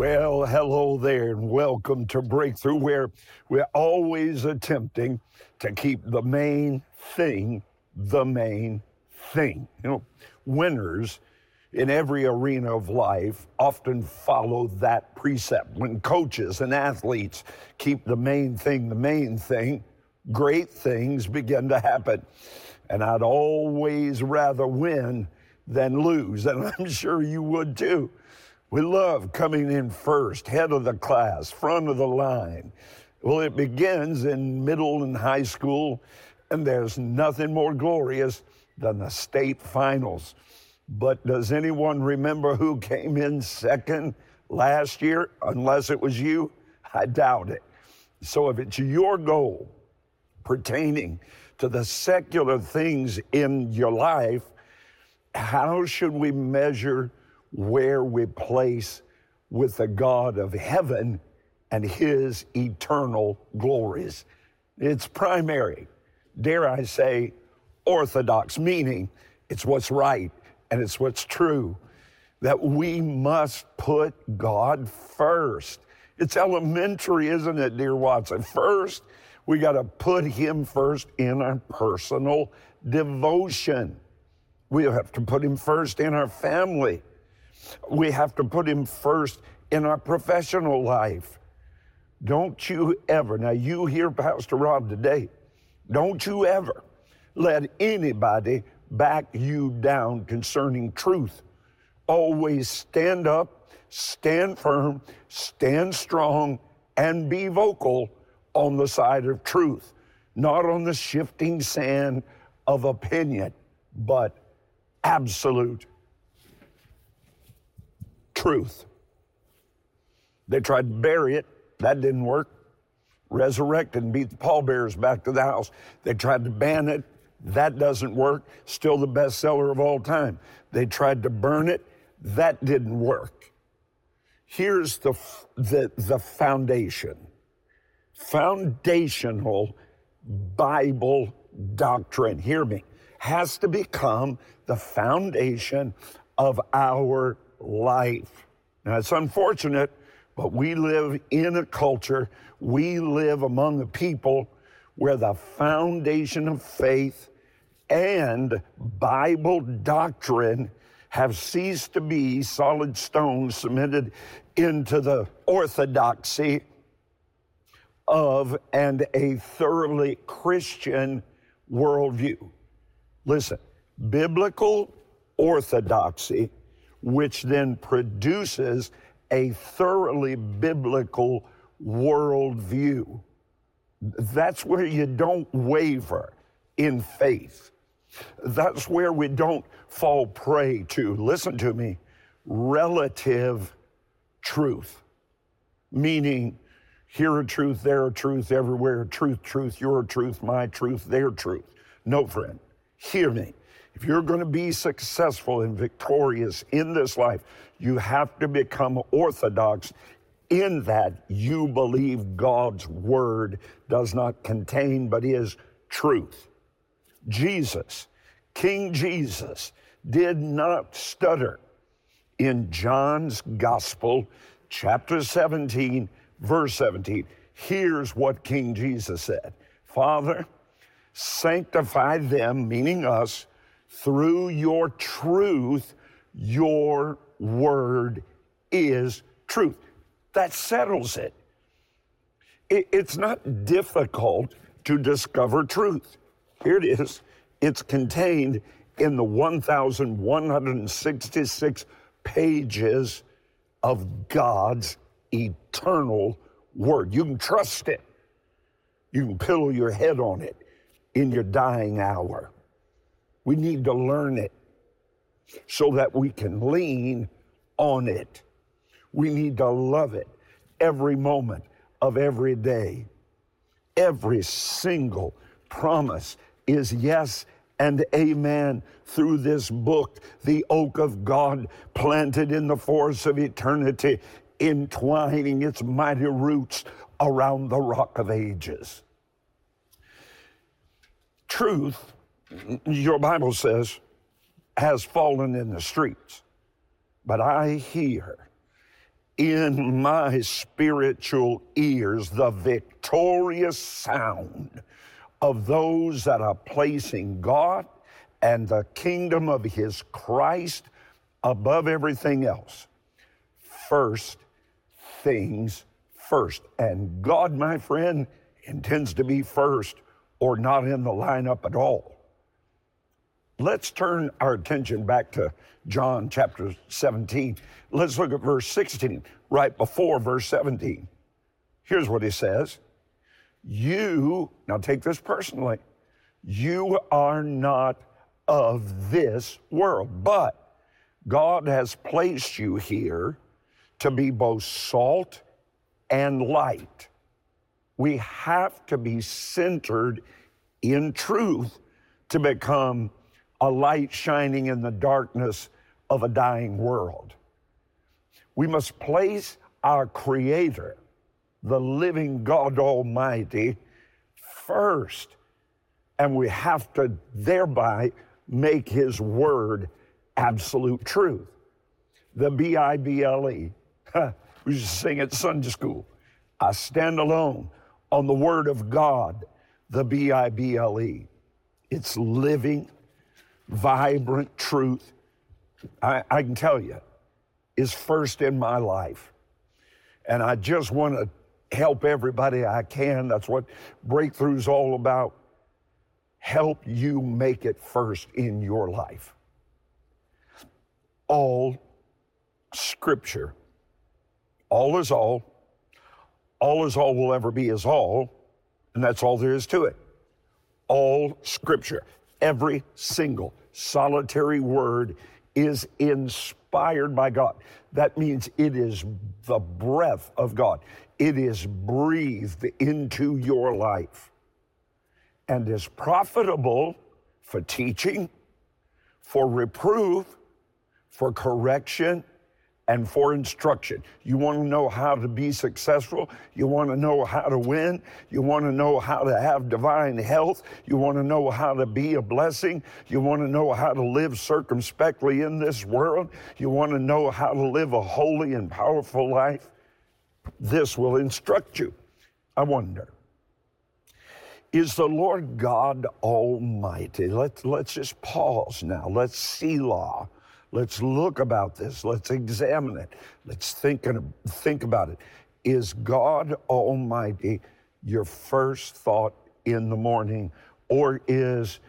Well, hello there, and welcome to Breakthrough, where we're always attempting to keep the main thing the main thing. You know, winners in every arena of life often follow that precept. When coaches and athletes keep the main thing the main thing, great things begin to happen. And I'd always rather win than lose, and I'm sure you would too. We love coming in first, head of the class, front of the line. Well, it begins in middle and high school, and there's nothing more glorious than the state finals. But does anyone remember who came in second last year? Unless it was you, I doubt it. So if it's your goal pertaining to the secular things in your life, how should we measure where we place with the God of heaven and his eternal glories. It's primary, dare I say, orthodox, meaning it's what's right and it's what's true. That we must put God first. It's elementary, isn't it, dear Watson? First, we got to put Him first in our personal devotion. We have to put Him first in our family. We have to put Him first in our professional life. Don't you ever, now you hear Pastor Rod today, don't you ever let anybody back you down concerning truth. Always stand up, stand firm, stand strong, and be vocal on the side of truth, not on the shifting sand of opinion, but absolute truth. They tried to bury it, that didn't work. Resurrected and beat the pallbearers back to the house. They tried to ban it, that doesn't work. Still the bestseller of all time. They tried to burn it, that didn't work. Here's the, the, the foundation foundational Bible doctrine, hear me, has to become the foundation of our life. Now, it's unfortunate, but we live in a culture, we live among a people where the foundation of faith and Bible doctrine have ceased to be solid stones cemented into the orthodoxy of and a thoroughly Christian worldview. Listen, biblical orthodoxy which then produces a thoroughly biblical worldview. That's where you don't waver in faith. That's where we don't fall prey to, listen to me, relative truth. Meaning, here a truth, there a truth, everywhere a truth, truth, your truth, my truth, their truth. No, friend, hear me. If you're going to be successful and victorious in this life, you have to become orthodox in that you believe God's word does not contain but is truth. Jesus, King Jesus, did not stutter. In John's Gospel, chapter 17, verse 17, here's what King Jesus said Father, sanctify them, meaning us, through your truth, your word is truth. That settles it. It's not difficult to discover truth. Here it is. It's contained in the 1,166 pages of God's eternal word. You can trust it. You can pillow your head on it in your dying hour. We need to learn it so that we can lean on it. We need to love it every moment of every day. Every single promise is yes and amen through this book, the oak of God planted in the forest of eternity, entwining its mighty roots around the rock of ages. Truth your Bible says, has fallen in the streets. But I hear in my spiritual ears the victorious sound of those that are placing God and the kingdom of His Christ above everything else. First things first. And God, my friend, intends to be first or not in the lineup at all. Let's turn our attention back to John chapter 17. Let's look at verse 16, right before verse 17. Here's what he says You, now take this personally, you are not of this world, but God has placed you here to be both salt and light. We have to be centered in truth to become a light shining in the darkness of a dying world. We must place our Creator, the living God Almighty, first. And we have to thereby make His Word absolute truth. The B I B L E. We to sing at Sunday school. I stand alone on the Word of God, the B I B L E. It's living, vibrant truth. I, I can tell you, is first in my life. And I just want to help everybody I can. That's what breakthrough's all about. Help you make it first in your life. All scripture, all is all, all is all will ever be is all, and that's all there is to it. All scripture, every single solitary word is inspired by God. That means it is the breath of God. It is breathed into your life and is profitable for teaching, for reproof, for correction, and for instruction. You want to know how to be successful. You want to know how to win. You want to know how to have divine health. You want to know how to be a blessing. You want to know how to live circumspectly in this world. You want to know how to live a holy and powerful life. This will instruct you. I wonder. Is the Lord God Almighty? Let's, let's just pause now. Let's see law Let's look about this. Let's examine it. Let's think, and, think about it. Is God Almighty your first thought in the morning, or is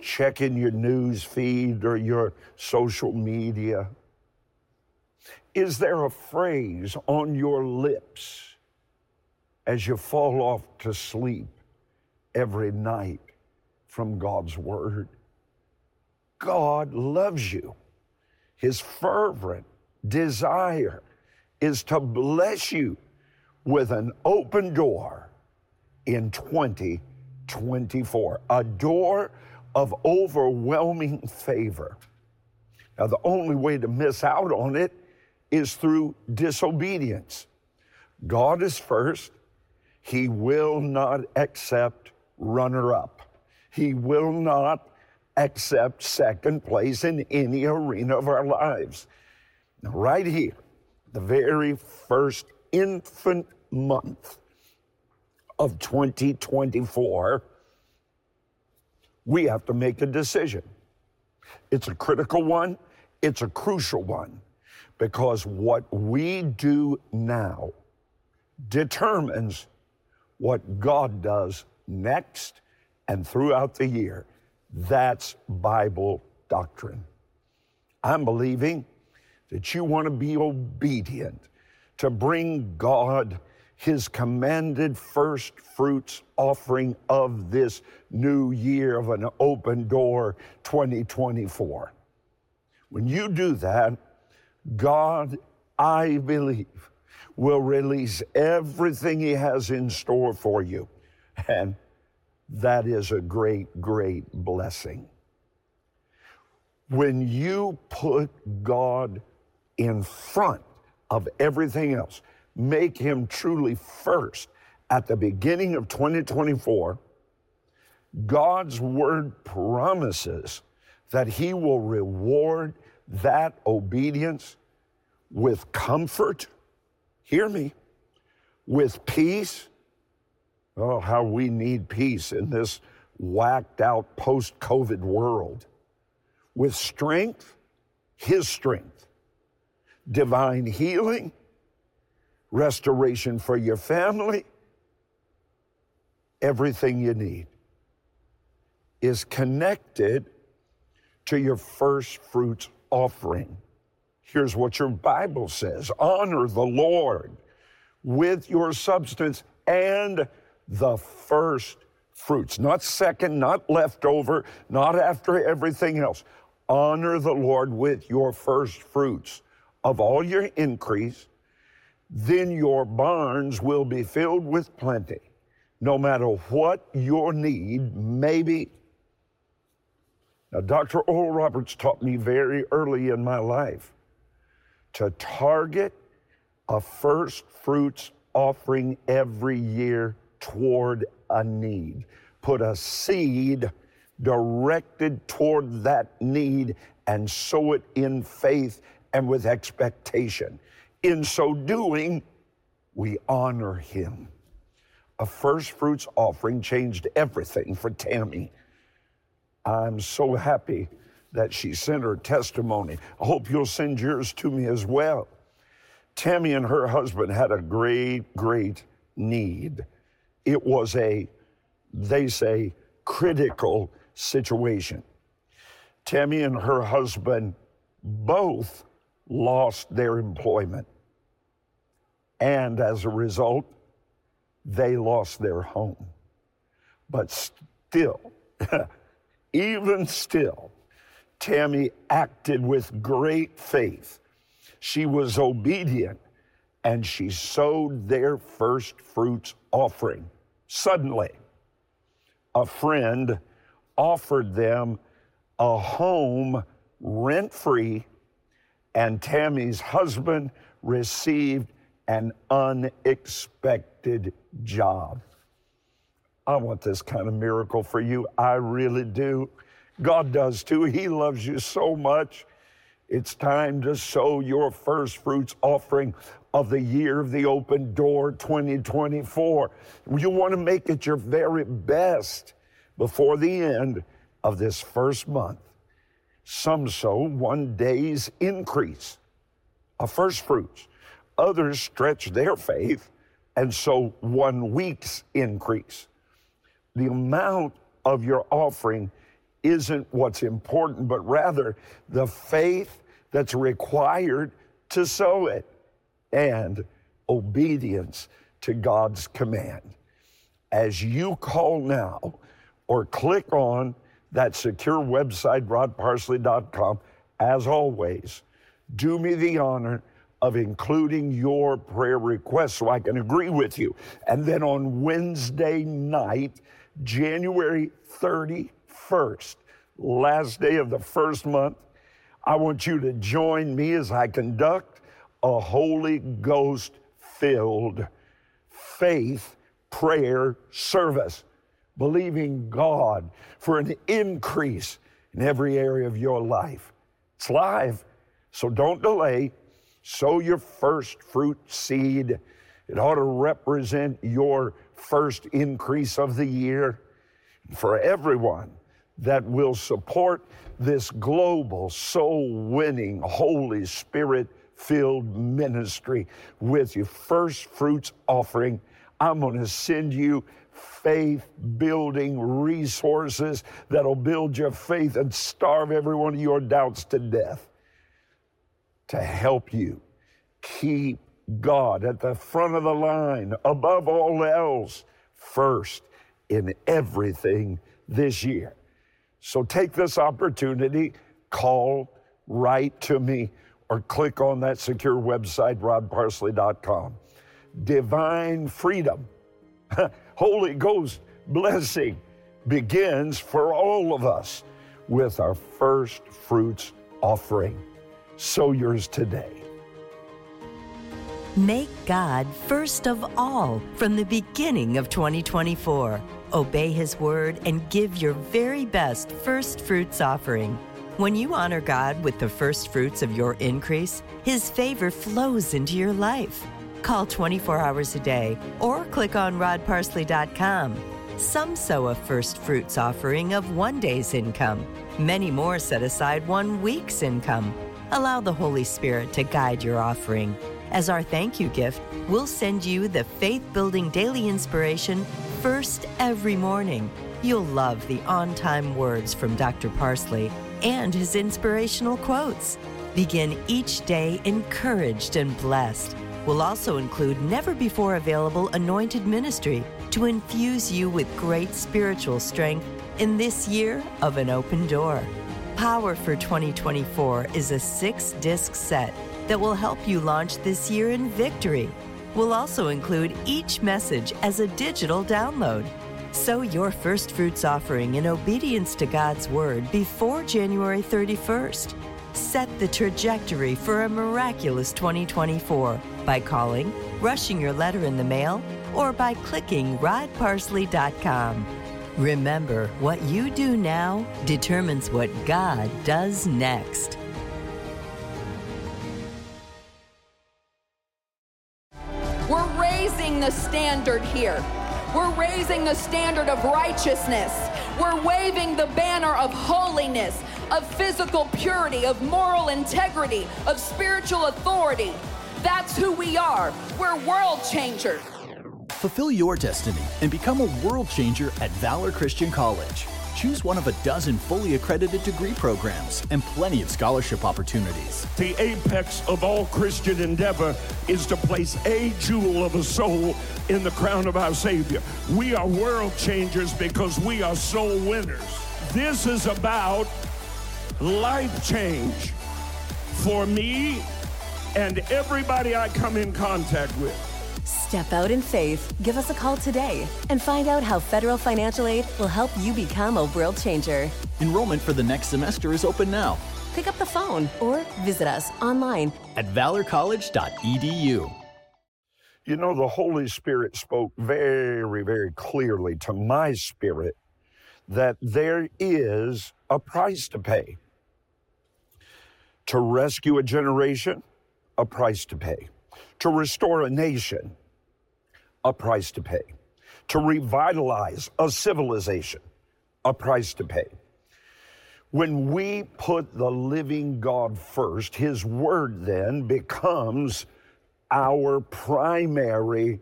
checking your news feed or your social media? Is there a phrase on your lips as you fall off to sleep every night from God's Word? God loves you. His fervent desire is to bless you with an open door in 2024, a door of overwhelming favor. Now, the only way to miss out on it is through disobedience. God is first. He will not accept runner up. He will not accept second place in any arena of our lives. Now, right here, the very first infant month of 2024, we have to make a decision. It's a critical one, it's a crucial one, because what we do now determines what God does next and throughout the year. That's Bible doctrine. I'm believing that you want to be obedient to bring God his commanded first fruits offering of this new year of an open door 2024. When you do that, God, I believe, will release everything he has in store for you. And that is a great, great blessing. When you put God in front of everything else, make Him truly first at the beginning of 2024, God's word promises that He will reward that obedience with comfort, hear me, with peace. Oh, how we need peace in this whacked out post COVID world. With strength, His strength, divine healing, restoration for your family, everything you need is connected to your first fruits offering. Here's what your Bible says honor the Lord with your substance and the first fruits, not second, not leftover, not after everything else. Honor the Lord with your first fruits of all your increase, then your barns will be filled with plenty. No matter what your need may be, now, Dr. Oral Roberts taught me very early in my life to target a first fruits offering every year toward a need. Put a seed directed toward that need and sow it in faith and with expectation. In so doing, we honor him. A first fruits offering changed everything for Tammy. I'm so happy that she sent her testimony. I hope you'll send yours to me as well. Tammy and her husband had a great, great need. It was a, they say, critical situation. Tammy and her husband both lost their employment. And as a result, they lost their home. But still, Even still, Tammy acted with great faith. She was obedient and she sowed their first fruits offering. Suddenly, a friend offered them a home rent free, and Tammy's husband received an unexpected job. I want this kind of miracle for you. I really do. God does too. He loves you so much. It's time to sow your first fruits offering of the year of the open door 2024. You want to make it your very best before the end of this first month. Some sow one day's increase of first fruits. Others stretch their faith and sow one week's increase the amount of your offering isn't what's important, but rather the faith that's required to sow it and obedience to God's command. As you call now or click on that secure website, rodparsley.com, as always, do me the honor of including your prayer request so I can agree with you. And then on Wednesday night, January 31st, last day of the first month, I want you to join me as I conduct a Holy Ghost filled faith prayer service, believing God for an increase in every area of your life. It's live, so don't delay. Sow your first fruit seed. It ought to represent your first increase of the year for everyone that will support this global soul winning, Holy Spirit filled ministry with your first fruits offering. I'm going to send you faith building resources that'll build your faith and starve every one of your doubts to death to help you keep God at the front of the line, above all else, first in everything this year. So take this opportunity, call, write to me, or click on that secure website, rodparsley.com. Divine freedom, Holy Ghost blessing begins for all of us with our first fruits offering. Sow yours today. Make God first of all from the beginning of 2024. Obey His word and give your very best first fruits offering. When you honor God with the first fruits of your increase, His favor flows into your life. Call 24 hours a day or click on rodparsley.com. Some sow a first fruits offering of one day's income. Many more set aside one week's income. Allow the Holy Spirit to guide your offering. As our thank you gift, we'll send you the faith building daily inspiration first every morning. You'll love the on time words from Dr. Parsley and his inspirational quotes. Begin each day encouraged and blessed. We'll also include never before available anointed ministry to infuse you with great spiritual strength in this year of an open door. Power for 2024 is a six disc set that will help you launch this year in victory. We'll also include each message as a digital download. Sow your first fruits offering in obedience to God's word before January 31st. Set the trajectory for a miraculous 2024 by calling, rushing your letter in the mail, or by clicking rodparsley.com. Remember, what you do now determines what God does next. Standard here. We're raising the standard of righteousness. We're waving the banner of holiness, of physical purity, of moral integrity, of spiritual authority. That's who we are. We're world changers. Fulfill your destiny and become a world changer at Valor Christian College. Choose one of a dozen fully accredited degree programs and plenty of scholarship opportunities. The apex of all Christian endeavor is to place a jewel of a soul in the crown of our Savior. We are world changers because we are soul winners. This is about life change for me and everybody I come in contact with. Step out in faith. Give us a call today and find out how federal financial aid will help you become a world changer. Enrollment for the next semester is open now Pick up the phone or visit us online. at valorcollege.edu. You know, the Holy Spirit spoke very, very clearly to my spirit that there is a price to pay. To rescue a generation, a price to pay. To restore a nation, a price to pay. To revitalize a civilization, a price to pay. When we put the living God first, His Word then becomes our primary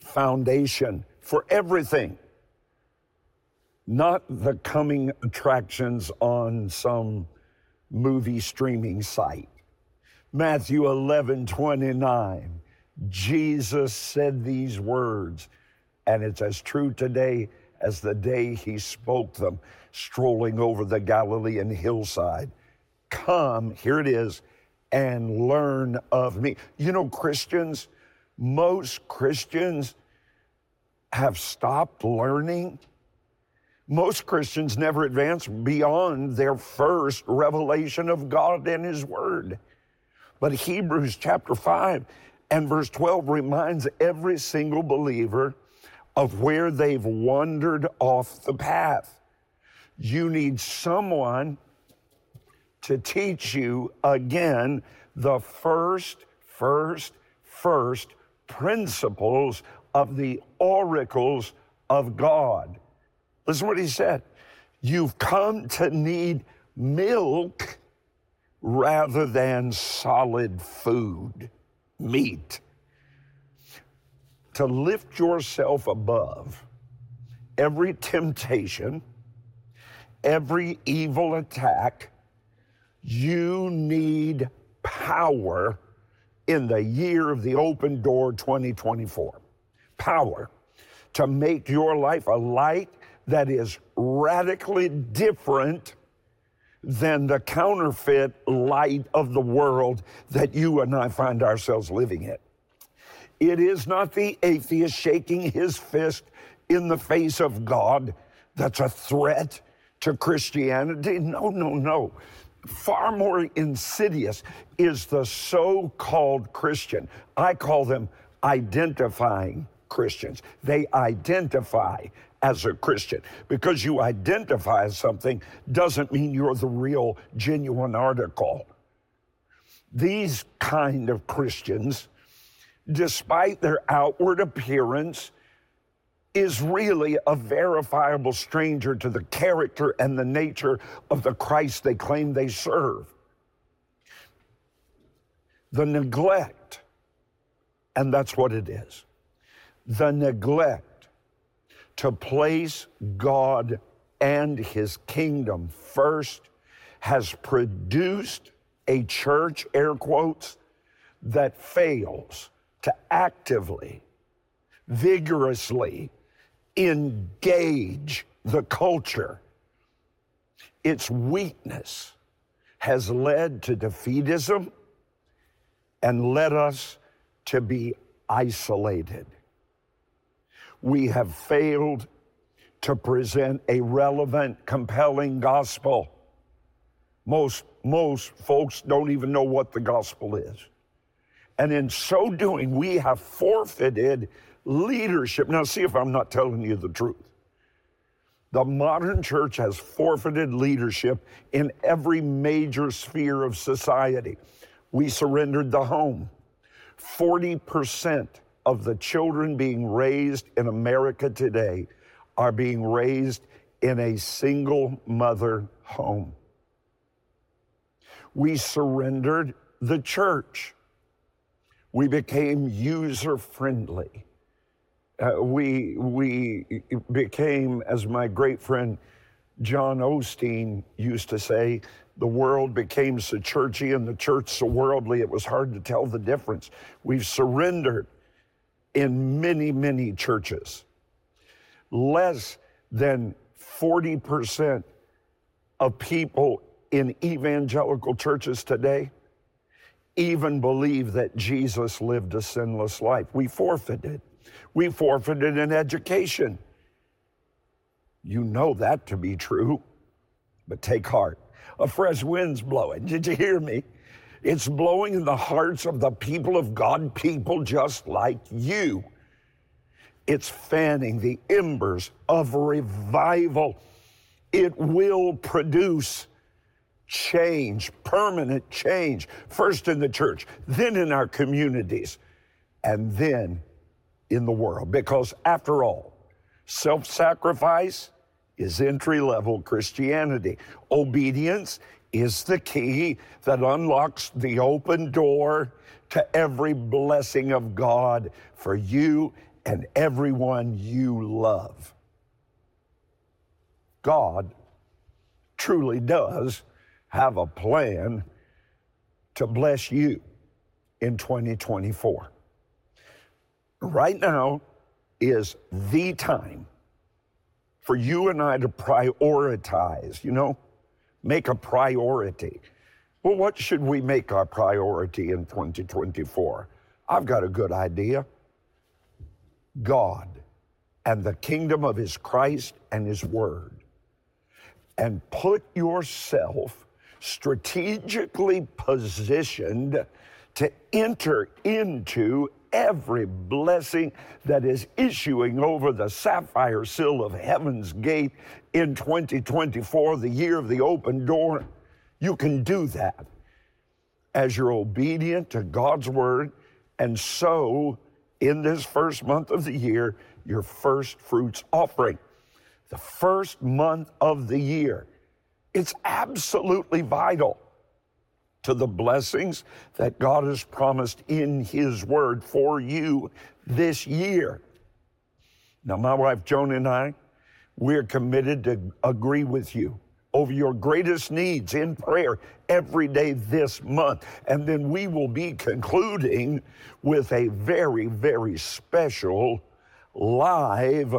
foundation for everything, not the coming attractions on some movie streaming site. Matthew 11 29, Jesus said these words, and it's as true today as the day he spoke them, strolling over the Galilean hillside. Come, here it is, and learn of me. You know, Christians, most Christians have stopped learning. Most Christians never advance beyond their first revelation of God and His Word. But Hebrews chapter 5 and verse 12 reminds every single believer of where they've wandered off the path. You need someone to teach you again the first, first, first principles of the oracles of God. Listen what he said. You've come to need milk rather than solid food, meat. To lift yourself above every temptation, every evil attack, you need power in the year of the open door 2024. Power to make your life a light that is radically different than the counterfeit light of the world that you and I find ourselves living in. It is not the atheist shaking his fist in the face of God that's a threat to Christianity. No, no, no. Far more insidious is the so called Christian. I call them identifying Christians. They identify as a Christian. Because you identify as something doesn't mean you're the real, genuine article. These kind of Christians despite their outward appearance, is really a verifiable stranger to the character and the nature of the Christ they claim they serve. The neglect, and that's what it is the neglect to place God and his kingdom first has produced a church, air quotes, that fails to actively, vigorously engage the culture. Its weakness has led to defeatism and led us to be isolated. We have failed to present a relevant, compelling gospel. Most, most folks don't even know what the gospel is. And in so doing, we have forfeited leadership. Now, see if I'm not telling you the truth. The modern church has forfeited leadership in every major sphere of society. We surrendered the home. 40% of the children being raised in America today are being raised in a single mother home. We surrendered the church. We became user friendly. Uh, we, we became, as my great friend John Osteen used to say, the world became so churchy and the church so worldly, it was hard to tell the difference. We've surrendered in many, many churches. Less than 40% of people in evangelical churches today even believe that Jesus lived a sinless life. We forfeited. We forfeited an education. You know that to be true, but take heart. A fresh wind's blowing. Did you hear me? It's blowing in the hearts of the people of God, people just like you. It's fanning the embers of revival. It will produce change, permanent change, first in the church, then in our communities, and then in the world. Because after all, self sacrifice is entry level Christianity, obedience is the key that unlocks the open door to every blessing of God for you and everyone you love. God truly does have a plan to bless you in 2024. Right now is the time for you and I to prioritize, you know? Make a priority. Well, what should we make our priority in 2024? I've got a good idea God and the kingdom of His Christ and His Word. And put yourself strategically positioned to enter into every blessing that is issuing over the sapphire sill of heaven's gate in 2024, the year of the open door. You can do that as you're obedient to God's word and sow in this first month of the year your first fruits offering. The first month of the year. It's absolutely vital to the blessings that God has promised in His Word for you this year. Now, my wife Joan and I, we're committed to agree with you over your greatest needs in prayer every day this month. And then we will be concluding with a very, very special live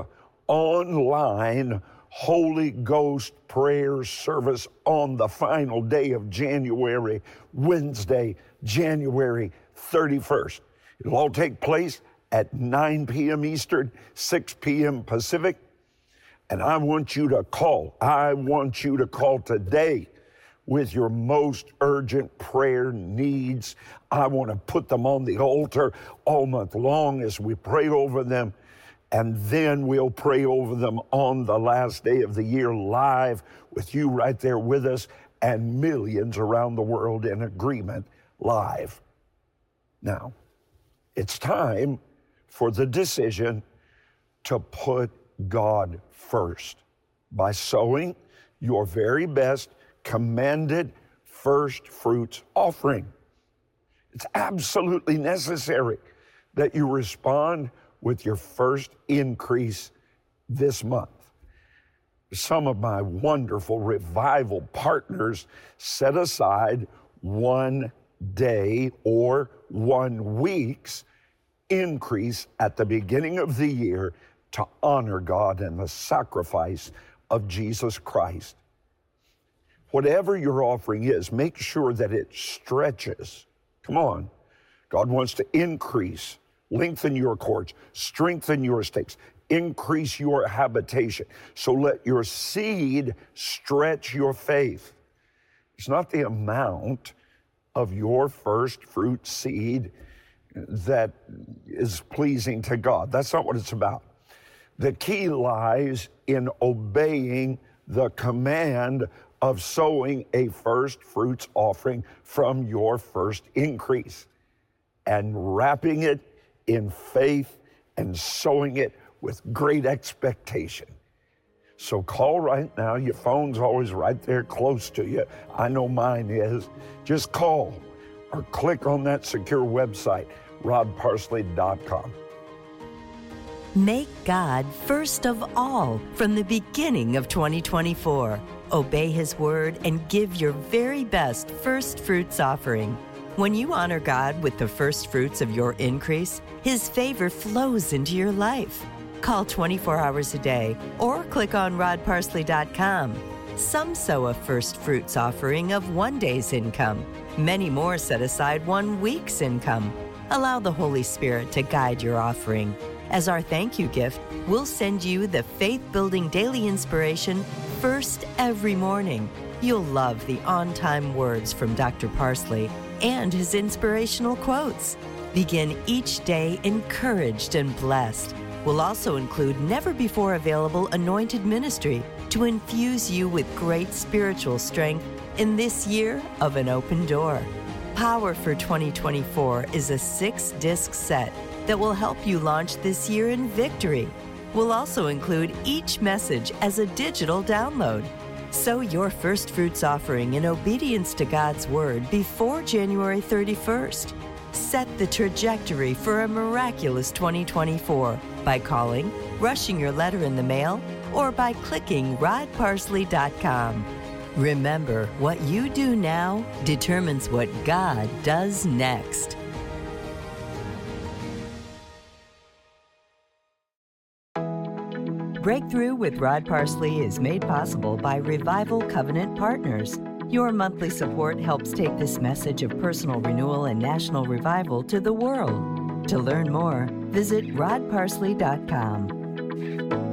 online Holy Ghost prayer service on the final day of January, Wednesday, January 31st. It'll all take place at 9 p.m. Eastern, 6 p.m. Pacific. And I want you to call. I want you to call today with your most urgent prayer needs. I want to put them on the altar all month long as we pray over them and then we'll pray over them on the last day of the year live with you right there with us and millions around the world in agreement live. Now, It's time for the decision to put God first by sowing your very best commanded first fruits offering. It's absolutely necessary that you respond with your first increase this month. Some of my wonderful revival partners set aside one day or one week's increase at the beginning of the year to honor God and the sacrifice of Jesus Christ. Whatever your offering is, make sure that it stretches. Come on. God wants to increase, lengthen your cords, strengthen your stakes, increase your habitation. So let your seed stretch your faith. It's not the amount of your first fruit seed that is pleasing to God. That's not what it's about. The key lies in obeying the command of sowing a first fruits offering from your first increase and wrapping it in faith and sowing it with great expectation. So call right now. Your phone's always right there close to you. I know mine is. Just call or click on that secure website, rodparsley.com. Make God first of all from the beginning of 2024. Obey His word and give your very best first fruits offering. When you honor God with the first fruits of your increase, His favor flows into your life. Call 24 hours a day or click on rodparsley.com. Some sow a first fruits offering of one day's income. Many more set aside one week's income. Allow the Holy Spirit to guide your offering. As our thank you gift, we'll send you the faith building daily inspiration first every morning. You'll love the on time words from Dr. Parsley and his inspirational quotes. Begin each day encouraged and blessed. We'll also include never before available anointed ministry to infuse you with great spiritual strength in this year of an open door. Power for 2024 is a six disc set that will help you launch this year in victory. We'll also include each message as a digital download. Sow your first fruits offering in obedience to God's word before January 31st. Set the trajectory for a miraculous 2024 by calling, rushing your letter in the mail, or by clicking rodparsley.com. Remember, what you do now determines what God does next. Breakthrough with Rod Parsley is made possible by Revival Covenant Partners. Your monthly support helps take this message of personal renewal and national revival to the world. To learn more, visit rodparsley.com.